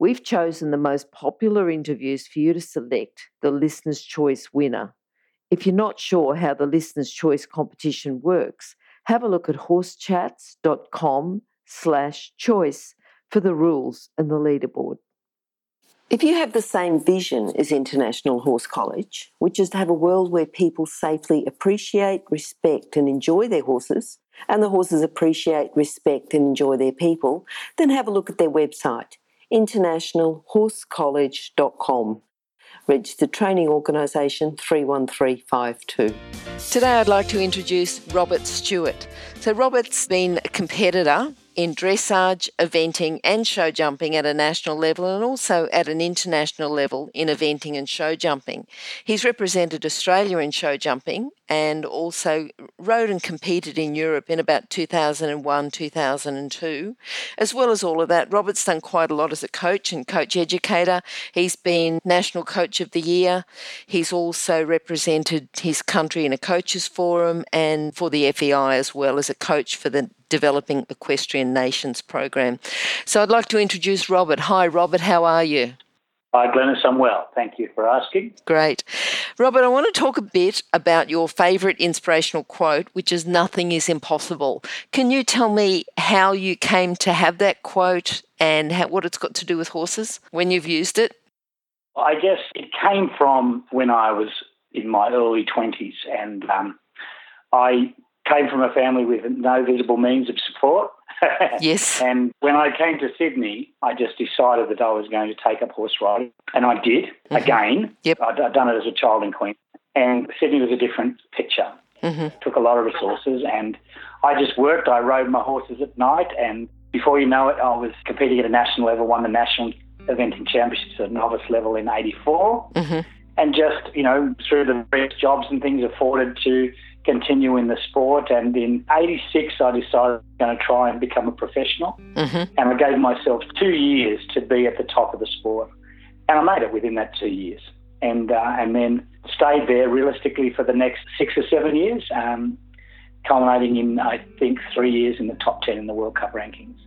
We've chosen the most popular interviews for you to select the Listener's Choice winner. If you're not sure how the Listener's Choice competition works, have a look at horsechats.com slash choice for the rules and the leaderboard. If you have the same vision as International Horse College, which is to have a world where people safely appreciate, respect, and enjoy their horses, and the horses appreciate, respect, and enjoy their people, then have a look at their website internationalhorsecollege.com. Registered Training Organisation 31352. Today I'd like to introduce Robert Stewart. So, Robert's been a competitor in dressage, eventing, and show jumping at a national level and also at an international level in eventing and show jumping. He's represented Australia in show jumping and also rode and competed in Europe in about 2001, 2002. As well as all of that, Robert's done quite a lot as a coach and coach educator. He's been National Coach of the Year. He's also represented his country in a coaches forum and for the FEI as well as a coach for the Developing Equestrian Nations program. So I'd like to introduce Robert. Hi, Robert, how are you? Hi, Glenys. I'm well. Thank you for asking. Great. Robert, I want to talk a bit about your favourite inspirational quote, which is Nothing is impossible. Can you tell me how you came to have that quote and how, what it's got to do with horses when you've used it? I guess it came from when I was in my early 20s and um, I came from a family with no visible means of support. yes. And when I came to Sydney, I just decided that I was going to take up horse riding, and I did mm-hmm. again. Yep. I'd, I'd, done it as a child in Queensland, and Sydney was a different picture. Mm-hmm. Took a lot of resources, and I just worked. I rode my horses at night, and before you know it, I was competing at a national level, won the national eventing championships at novice level in '84, mm-hmm. and just you know through the various jobs and things afforded to continue in the sport. And in 86, I decided I was going to try and become a professional. Mm-hmm. And I gave myself two years to be at the top of the sport. And I made it within that two years. And, uh, and then stayed there realistically for the next six or seven years, um, culminating in, I think, three years in the top 10 in the World Cup rankings.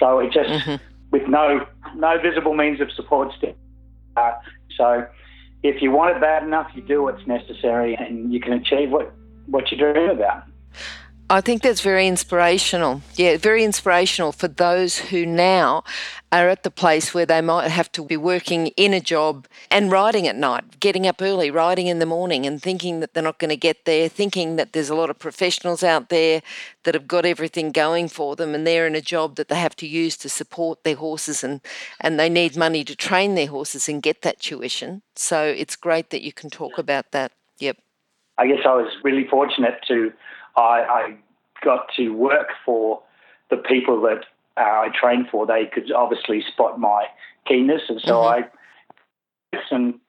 So it just, mm-hmm. with no, no visible means of support still. Uh, so if you want it bad enough, you do what's necessary and you can achieve what what you dream about. I think that's very inspirational. Yeah, very inspirational for those who now are at the place where they might have to be working in a job and riding at night, getting up early, riding in the morning, and thinking that they're not going to get there, thinking that there's a lot of professionals out there that have got everything going for them and they're in a job that they have to use to support their horses and, and they need money to train their horses and get that tuition. So it's great that you can talk about that. Yep. I guess I was really fortunate to, I, I got to work for the people that uh, I trained for. They could obviously spot my keenness, and so mm-hmm. I listened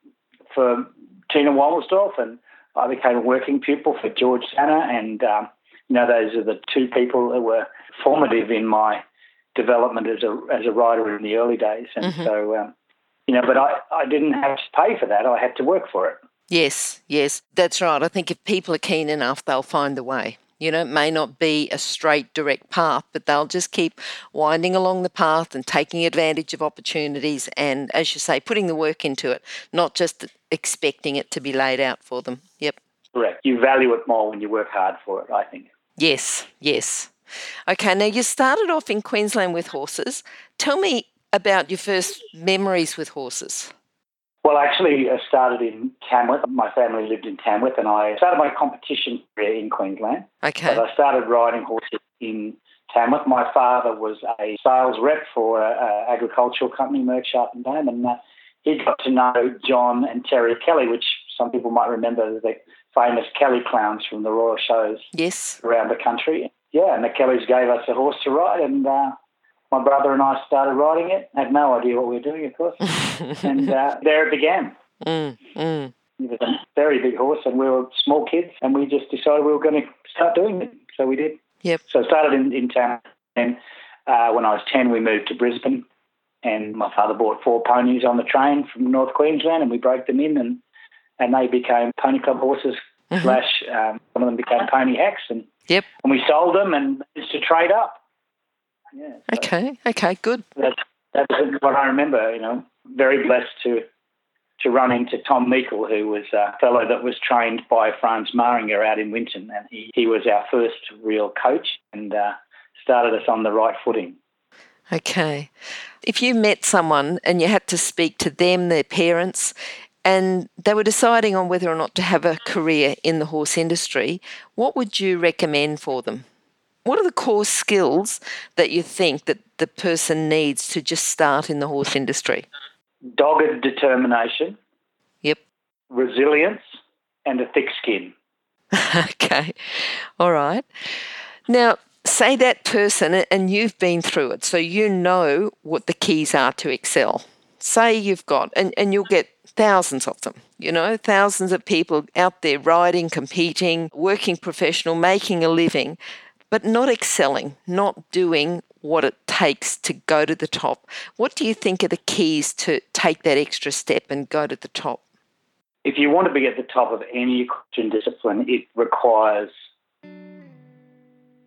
for Tina Womelsdorf, and I became a working pupil for George Sanner, and um, you know those are the two people that were formative in my development as a as a rider in the early days, and mm-hmm. so um, you know, but I I didn't have to pay for that; I had to work for it. Yes, yes, that's right. I think if people are keen enough, they'll find the way. You know, it may not be a straight, direct path, but they'll just keep winding along the path and taking advantage of opportunities and, as you say, putting the work into it, not just expecting it to be laid out for them. Yep. Correct. You value it more when you work hard for it, I think. Yes, yes. Okay, now you started off in Queensland with horses. Tell me about your first memories with horses. Well, actually, I started in Tamworth. My family lived in Tamworth, and I started my competition career in Queensland. Okay. But I started riding horses in Tamworth. My father was a sales rep for an agricultural company, Merck Sharp and Dohme, and uh, he got to know John and Terry Kelly, which some people might remember the famous Kelly clowns from the royal shows yes. around the country. Yeah, and the Kellys gave us a horse to ride, and uh, my brother and I started riding it. Had no idea what we were doing, of course. and uh, there it began. Mm, mm. It was a very big horse, and we were small kids, and we just decided we were going to start doing it. So we did. Yep. So I started in, in town, and uh, when I was 10, we moved to Brisbane, and my father bought four ponies on the train from North Queensland, and we broke them in, and, and they became pony club horses, Mhm. slash, um, some of them became pony hacks, and, Yep. and we sold them and managed to trade up. Yeah, so Okay. Okay. Good. that's, that's what I remember, you know, very blessed to to run into Tom Meikle, who was a fellow that was trained by Franz Mairinger out in Winton, and he, he was our first real coach and uh, started us on the right footing. Okay. If you met someone and you had to speak to them, their parents, and they were deciding on whether or not to have a career in the horse industry, what would you recommend for them? What are the core skills that you think that the person needs to just start in the horse industry? Dogged determination, Yep. resilience, and a thick skin. okay. All right. Now, say that person, and you've been through it, so you know what the keys are to excel. Say you've got, and, and you'll get thousands of them, you know, thousands of people out there riding, competing, working professional, making a living, but not excelling, not doing what it takes to go to the top. What do you think are the keys to take that extra step and go to the top? If you want to be at the top of any equestrian discipline, it requires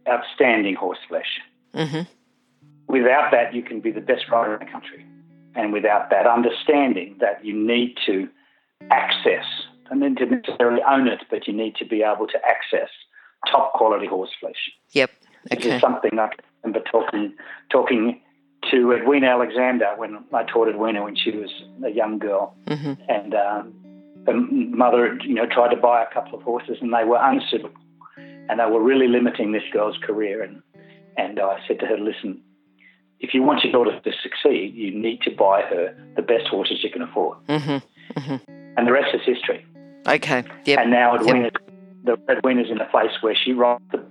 outstanding horse flesh. hmm Without that, you can be the best rider in the country. And without that understanding that you need to access, and then to necessarily own it, but you need to be able to access top quality horse flesh. Yep. Okay. This is something I can remember talking talking to Edwina Alexander when I taught Edwina when she was a young girl, hmm and um, the mother, you know, tried to buy a couple of horses, and they were unsuitable, and they were really limiting this girl's career. And and I said to her, listen, if you want your daughter to succeed, you need to buy her the best horses you can afford, hmm and the rest is history. Okay. Yep. And now Edwina's, the Edwina's in a place where she rides the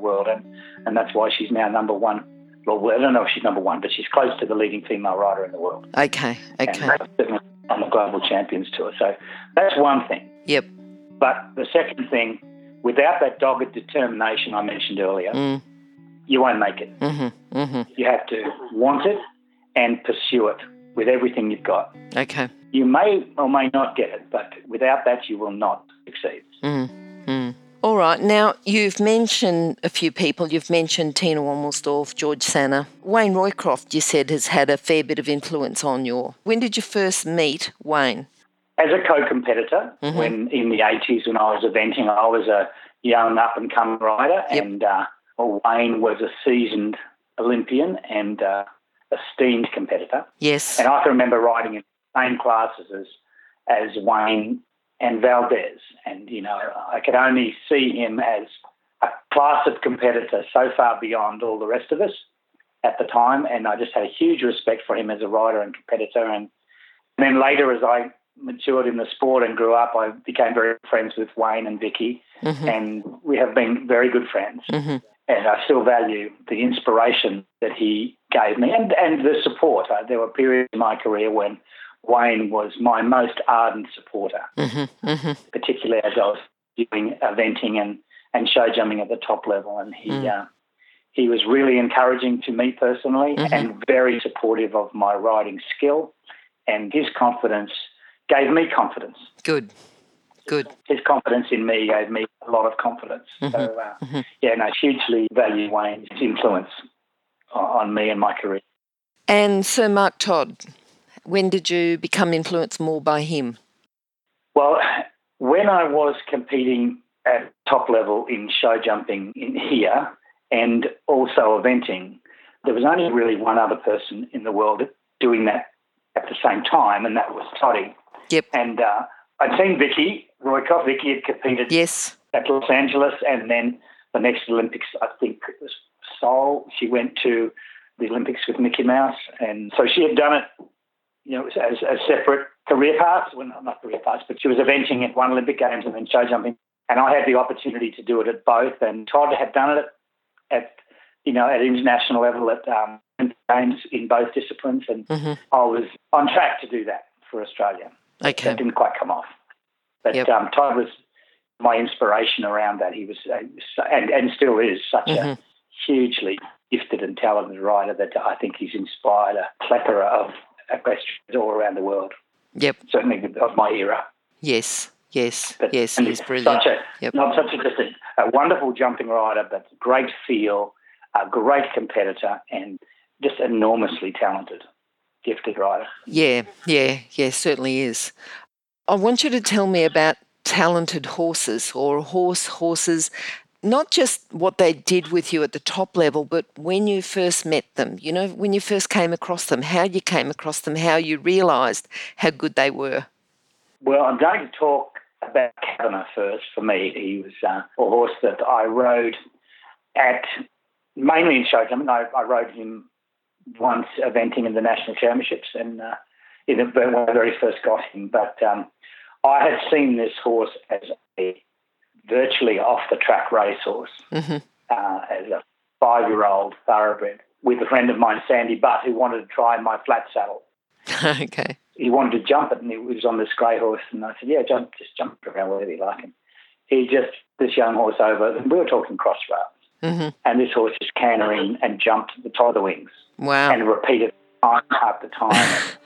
world, and, and that's why she's now number one. Well, I don't know if she's number one, but she's close to the leading female rider in the world. Okay. Okay. And on the Global Champions Tour. So that's one thing. Yep. But the second thing, without that dogged determination I mentioned earlier, Mm. you won't make it. Mm-hmm. Mm-hmm. You have to want it and pursue it with everything you've got. Okay. You may or may not get it, but without that, you will not succeed. Mm. All right. Now, you've mentioned a few people. You've mentioned Tina Wommelsdorf, George Sanner. Wayne Roycroft, you said, has had a fair bit of influence on your. When did you first meet Wayne? As a co-competitor, Mhm. when in the 80s when I was eventing, I was a young up-and-coming rider, Yep. and uh, well, Wayne was a seasoned Olympian and uh, esteemed competitor. Yes. And I can remember riding in the same classes as, as Wayne and Valdez. And, you know, I could only see him as a class of competitor so far beyond all the rest of us at the time. And I just had a huge respect for him as a rider and competitor. And, and then later, as I matured in the sport and grew up, I became very friends with Wayne and Vicky. Mm-hmm. And we have been very good friends Mm-hmm. and I still value the inspiration that he gave me and, and the support. Uh, there were periods in my career when Wayne was my most ardent supporter, Mm-hmm. Mm-hmm. particularly as I was doing eventing and, and show jumping at the top level. And he, Mm. uh, he was really encouraging to me personally Mhm. and very supportive of my riding skill. And his confidence gave me confidence. Good. Good. His confidence in me gave me a lot of confidence. So, uh, Mhm. yeah, no, hugely value Wayne's influence on, on me and my career. And Sir Mark Todd, when did you become influenced more by him? Well, when I was competing at top level in show jumping in here and also eventing, there was only really one other person in the world doing that at the same time, and that was Toddy. Yep. And uh, I'd seen Vicky Roycroft. Vicky had competed Yes. at Los Angeles, and then the next Olympics, I think it was Seoul. She went to the Olympics with Mickey Mouse, and so she had done it, you know, as, as separate career paths. Well, not, career paths, but she was eventing at one Olympic Games and then show jumping, and I had the opportunity to do it at both. And Todd had done it at, you know, at international level at um, games in both disciplines, and mm-hmm. I was on track to do that for Australia. Okay. That didn't quite come off. But yep. um, Todd was my inspiration around that. He was, uh, and, and still is, such mm-hmm. a hugely gifted and talented rider that I think he's inspired a plethora of equestrians all around the world. Yep. Certainly of my era. Yes. Yes, but, yes, he's brilliant. Such a, yep. Not such a, just a, a, wonderful jumping rider, but great feel, a great competitor, and just enormously talented, gifted rider. Yeah, yeah, yeah, certainly is. I want you to tell me about talented horses or horse horses not just what they did with you at the top level, but when you first met them, you know, when you first came across them, how you came across them, how you realised how good they were. Well, I'm going to talk about Kavanagh first. For me, he was uh, a horse that I rode at mainly in shows. I mean, I, I rode him once eventing in the national championships, and uh, in the, when I very first got him. But um, I had seen this horse as a virtually off the track racehorse mm-hmm. uh, as a five year old thoroughbred with a friend of mine, Sandy Butt, who wanted to try my flat saddle. okay. He wanted to jump it, and he was on this grey horse, and I said, "Yeah, jump, just jump around wherever you like." And he just this young horse over, and we were talking crossrails, mm-hmm. and this horse just cantering and jumped the top of the wings. Wow! And repeated time after time.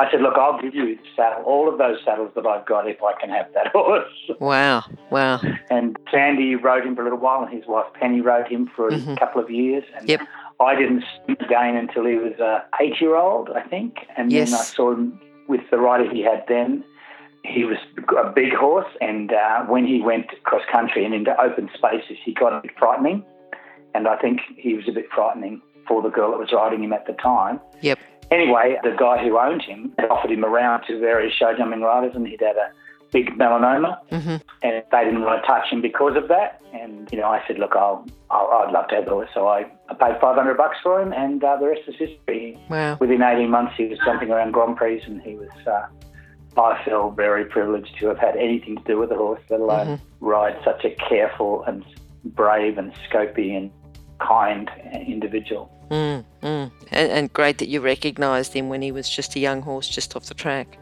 I said, look, I'll give you the saddle, all of those saddles that I've got if I can have that horse. Wow, wow. And Sandy rode him for a little while, and his wife Penny rode him for a mm-hmm. couple of years. And yep. I didn't see him again until he was uh, eight year old, I think. And yes. then I saw him with the rider he had then. He was a big horse, and uh, when he went cross country and into open spaces, he got a bit frightening. And I think he was a bit frightening for the girl that was riding him at the time. Yep. Anyway, the guy who owned him offered him around to various show jumping riders, and he'd had a big melanoma, mm-hmm. and they didn't want to touch him because of that. And you know, I said, look, I'll, i would love to have the horse, so I, I paid 500 bucks for him, and uh, the rest is history. Wow. Within 18 months, he was jumping around Grand Prix, and he was. Uh, I feel very privileged to have had anything to do with the horse, let alone mm-hmm. ride such a careful and brave and scopy and kind individual. Mm, mm. And, and, great that you recognised him when he was just a young horse just off the track.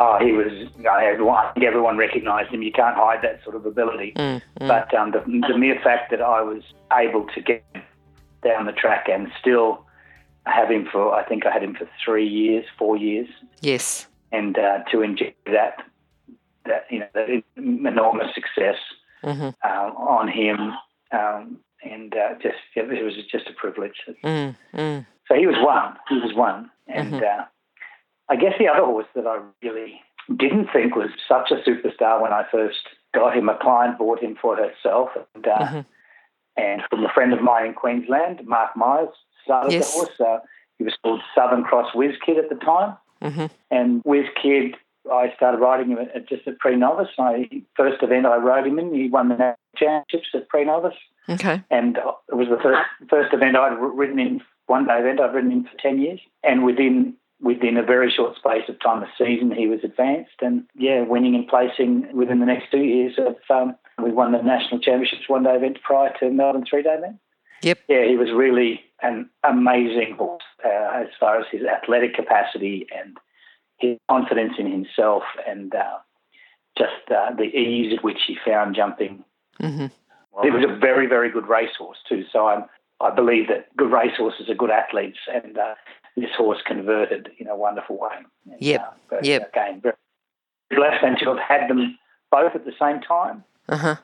Oh, he was. I think everyone recognised him. You can't hide that sort of ability. Mm, mm, but um, the, the, mere fact that I was able to get down the track and still have him for, I think I had him for three years, four years. Yes. And uh, to enjoy that, that you know, that enormous success mm-hmm. uh, on him um, and uh, just it was just a privilege. Mm, mm. So he was one. He was one, and mm-hmm. uh, I guess the other horse that I really didn't think was such a superstar when I first got him. A client bought him for herself, and uh, mm-hmm. and from a friend of mine in Queensland, Mark Myers, started yes. the horse. Uh, he was called Southern Cross Whiz Kid at the time, mm-hmm. and Whiz Kid. I started riding him at, just at pre-novice. My first event I rode him in, he won the National championships at pre-novice. Okay. And it was the first first event I'd ridden in, one day event I'd ridden in for 10 years. And within within a very short space of time, a season, he was advanced. And yeah, winning and placing within the next two years of, um, we won the national championships one day event prior to Melbourne three day event. Yep. Yeah, he was really an amazing horse uh, as far as his athletic capacity and his confidence in himself and uh, just uh, the ease at which he found jumping. Mm-hmm. It was a very, very good racehorse too. So I'm, I believe that good racehorses are good athletes, and uh, this horse converted in a wonderful way. And, yep. Uh, yep. Again, very blessed and to have had them both at the same time. Uh-huh.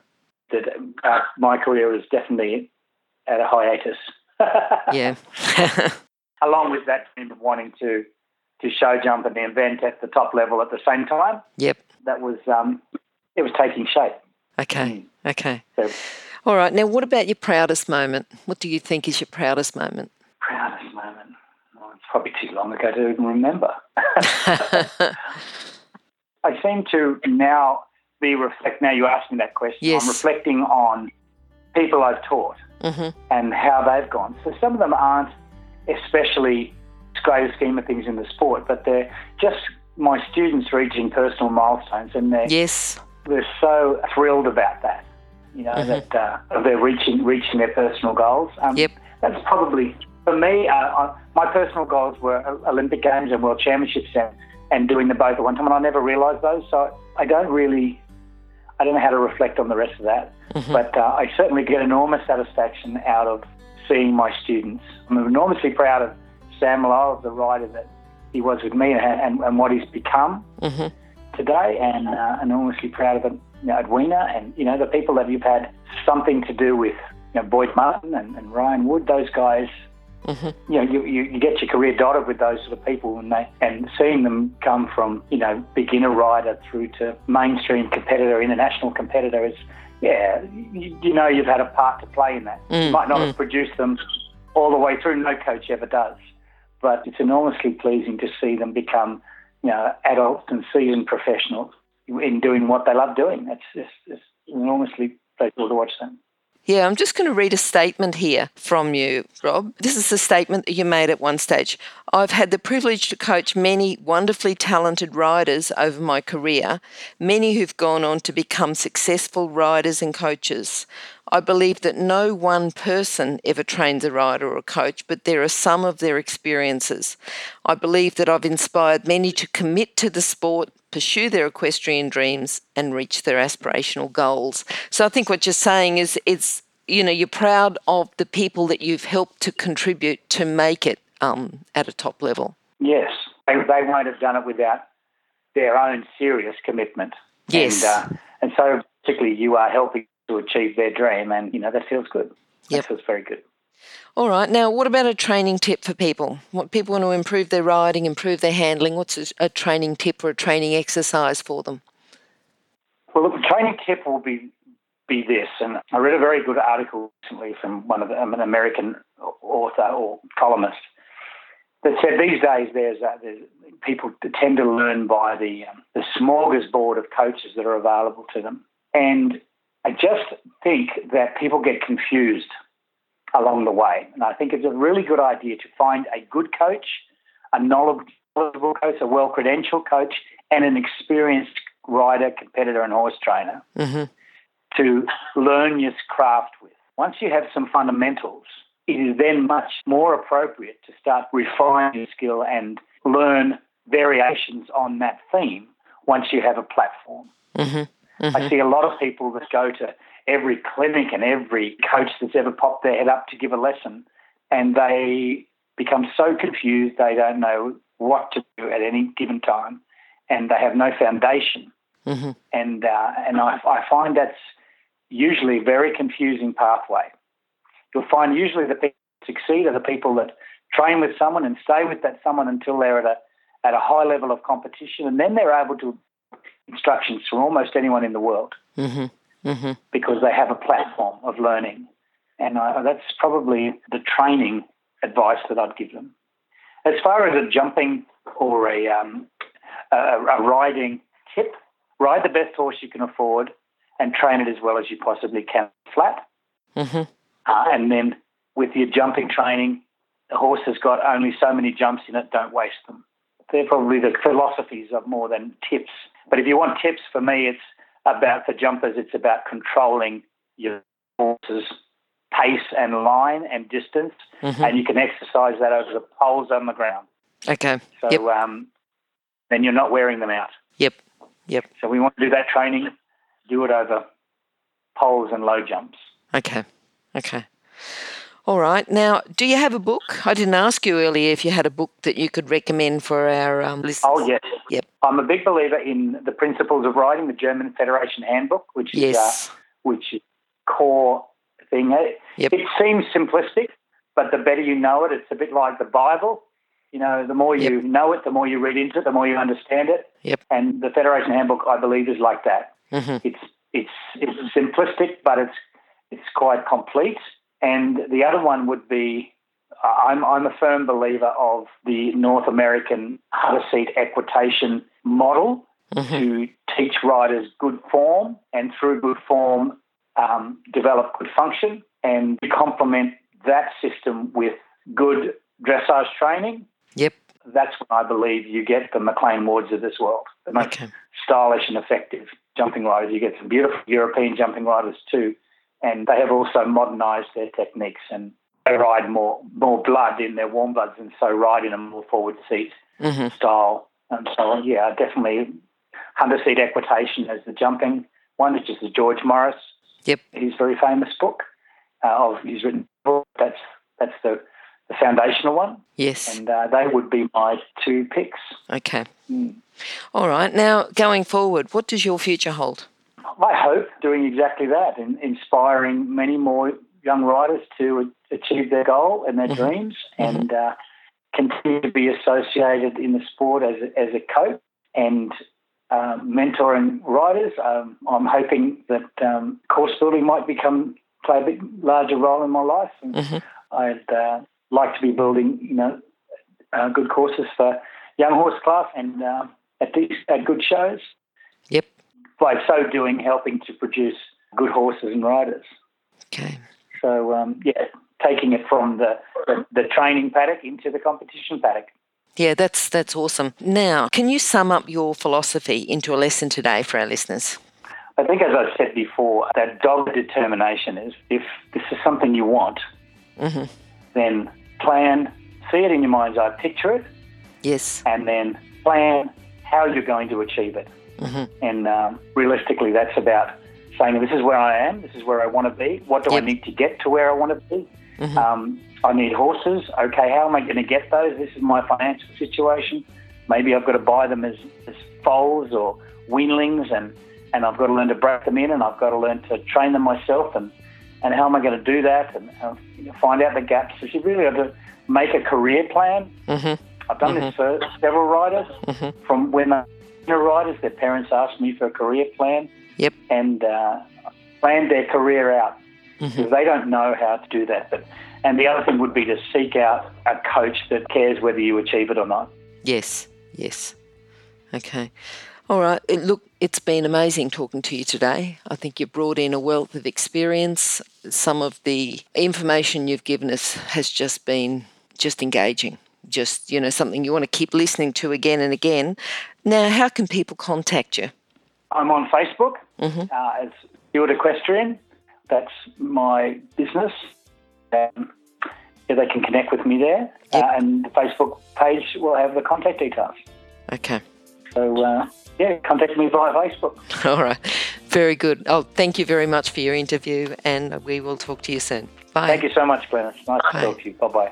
That uh, my career is definitely at a hiatus. yeah. Along with that dream of wanting to to show jump and event at the top level at the same time. Yep. That was um, it was taking shape. Okay. Mm. Okay. So, All right. Now, what about your proudest moment? What do you think is your proudest moment? Proudest moment. Well, it's probably too long ago to even remember. I seem to now be reflect. Now you ask me that question. Yes. I'm reflecting on people I've taught mm-hmm. and how they've gone. So some of them aren't especially great scheme of things in the sport, but they're just my students reaching personal milestones, and they're yes, they're so thrilled about that you know, mm-hmm. that uh, they're reaching reaching their personal goals. Um, yep. That's probably for me, uh, I, my personal goals were Olympic Games and World Championships and, and doing the both at one time, and I never realised those. So I don't really, I don't know how to reflect on the rest of that. Mm-hmm. But uh, I certainly get enormous satisfaction out of seeing my students. I'm enormously proud of Sam Lowe, the rider that he was with me, and, and, and what he's become mm-hmm. Today, and uh, enormously proud of you know, Edwina, and you know the people that you've had something to do with, you know, Boyd Martin and, and Ryan Wood. Those guys Mm-hmm. You know, you, you, you, get your career dotted with those sort of people, and they and seeing them come from you know beginner rider through to mainstream competitor, international competitor is yeah, you, you know you've had a part to play in that. Mm, you might not mm. have produced them all the way through. No coach ever does, but it's enormously pleasing to see them become you know adults and seasoned professionals in doing what they love doing. It's just it's enormously pleasurable to watch them. Yeah, I'm just going to read a statement here from you, Rob. This is a statement that you made at one stage. I've had the privilege to coach many wonderfully talented riders over my career, many who've gone on to become successful riders and coaches. I believe that no one person ever trains a rider or a coach, but there are some of their experiences. I believe that I've inspired many to commit to the sport, pursue their equestrian dreams and reach their aspirational goals. So I think what you're saying is it's you know you're proud of the people that you've helped to contribute to make it um, at a top level. Yes, they, they, won't have done it without their own serious commitment. Yes, and, uh, and so particularly you are helping to achieve their dream, and you know that feels good. Yep. That feels very good. All right. Now, what about a training tip for people? What people want to improve their riding, improve their handling? What's a, a training tip or a training exercise for them? Well, look, the training tip will be be this, and I read a very good article recently from one of the, an American author or columnist that said these days there's, uh, there's people tend to learn by the um, the smorgasbord of coaches that are available to them, and I just think that people get confused along the way. And I think it's a really good idea to find a good coach, a knowledgeable coach, a well credentialed coach, and an experienced rider, competitor, and horse trainer mm-hmm. to learn your craft with. Once you have some fundamentals, it is then much more appropriate to start refining your skill and learn variations on that theme once you have a platform. Mm-hmm. Mm-hmm. I see a lot of people that go to every clinic and every coach that's ever popped their head up to give a lesson, and they become so confused they don't know what to do at any given time, and they have no foundation. Mm-hmm. And uh, and I, I find that's usually a very confusing pathway. You'll find usually the people that succeed are the people that train with someone and stay with that someone until they're at a at a high level of competition, and then they're able to instructions from almost anyone in the world. Mm-hmm mm-hmm. because they have a platform of learning. And I, that's probably the training advice that I'd give them. As far as a jumping or a, um, a, a riding tip, ride the best horse you can afford and train it as well as you possibly can flat. Mm-hmm. Uh, and then with your jumping training, the horse has got only so many jumps in it, don't waste them. They're probably the philosophies of more than tips. But if you want tips, for me, it's about for jumpers, it's about controlling your horse's pace and line and distance, mm-hmm. and you can exercise that over the poles on the ground. Okay. So yep. um, then you're not wearing them out. Yep. Yep. So we want to do that training, do it over poles and low jumps. Okay. Okay. All right. Now, do you have a book? I didn't ask you earlier if you had a book that you could recommend for our um, listeners. Oh, yes. Yep. I'm a big believer in the Principles of Riding, the German Federation Handbook, which is yes. uh, which is core thing. Yep. It seems simplistic, but the better you know it, it's a bit like the Bible. You know, the more you know it, the more you read into it, the more you understand it. Yep. And the Federation Handbook, I believe, is like that. Mm-hmm. It's it's it's simplistic, but it's it's quite complete and the other one would be I'm, I'm a firm believer of the North American hunter seat equitation model mm-hmm. to teach riders good form and through good form um, develop good function and complement that system with good dressage training. Yep. That's when I believe you get the McLain Wards of this world, the most okay. stylish and effective jumping riders. You get some beautiful European jumping riders too and they have also modernised their techniques. And they ride more more blood in their warm bloods and so ride in a more forward seat mm-hmm. style. And so, yeah, definitely Hunter Seat Equitation as the jumping one, which is the George Morris. Yep. His very famous book uh, of his written book. That's that's the, the foundational one. Yes. And uh, they would be my two picks. Okay. Mm. All right. Now, going forward, what does your future hold? I hope doing exactly that, and inspiring many more young riders to achieve their goal and their mm-hmm. dreams, mm-hmm. and uh, continue to be associated in the sport as a, as a coach and uh, mentoring riders. Um, I'm hoping that um, course building might become play a bit larger role in my life. And mm-hmm. I'd uh, like to be building, you know, uh, good courses for young horse class and uh, at these at good shows. Yep. By so doing, helping to produce good horses and riders. Okay. So um, yeah, taking it from the, the, the training paddock into the competition paddock. Yeah, that's that's awesome. Now, can you sum up your philosophy into a lesson today for our listeners? I think, as I've said before, that dogged determination is if this is something you want, mm-hmm. then plan, see it in your mind's eye, picture it. Yes. And then plan how you're going to achieve it. Mm-hmm. And um, realistically, that's about saying, this is where I am, this is where I want to be, what do yep. I need to get to where I want to be? Mm-hmm. Um, I need horses. Okay, how am I going to get those? This is my financial situation. Maybe I've got to buy them as, as foals or weanlings, and, and I've got to learn to break them in, and I've got to learn to train them myself. And, and how am I going to do that? And uh, find out the gaps. So you really have to make a career plan. Mm-hmm. I've done mm-hmm. this for several riders. Mm-hmm. From when they're riders, their parents asked me for a career plan. Yep. And uh, planned their career out because mm-hmm. they don't know how to do that. But and the other thing would be to seek out a coach that cares whether you achieve it or not. Yes, yes. Okay. All right. Look, it's been amazing talking to you today. I think you've brought in a wealth of experience. Some of the information you've given us has just been just engaging, just, you know, something you want to keep listening to again and again. Now, how can people contact you? I'm on Facebook mm-hmm. uh, as Stuart Equestrian. That's my business. Um, yeah, they can connect with me there. Yep. Uh, and the Facebook page will have the contact details. Okay. So, uh, yeah, contact me via Facebook. All right. Very good. Oh, thank you very much for your interview, and we will talk to you soon. Bye. Thank you so much, Glenn. It's nice Bye. to talk to you. Bye bye.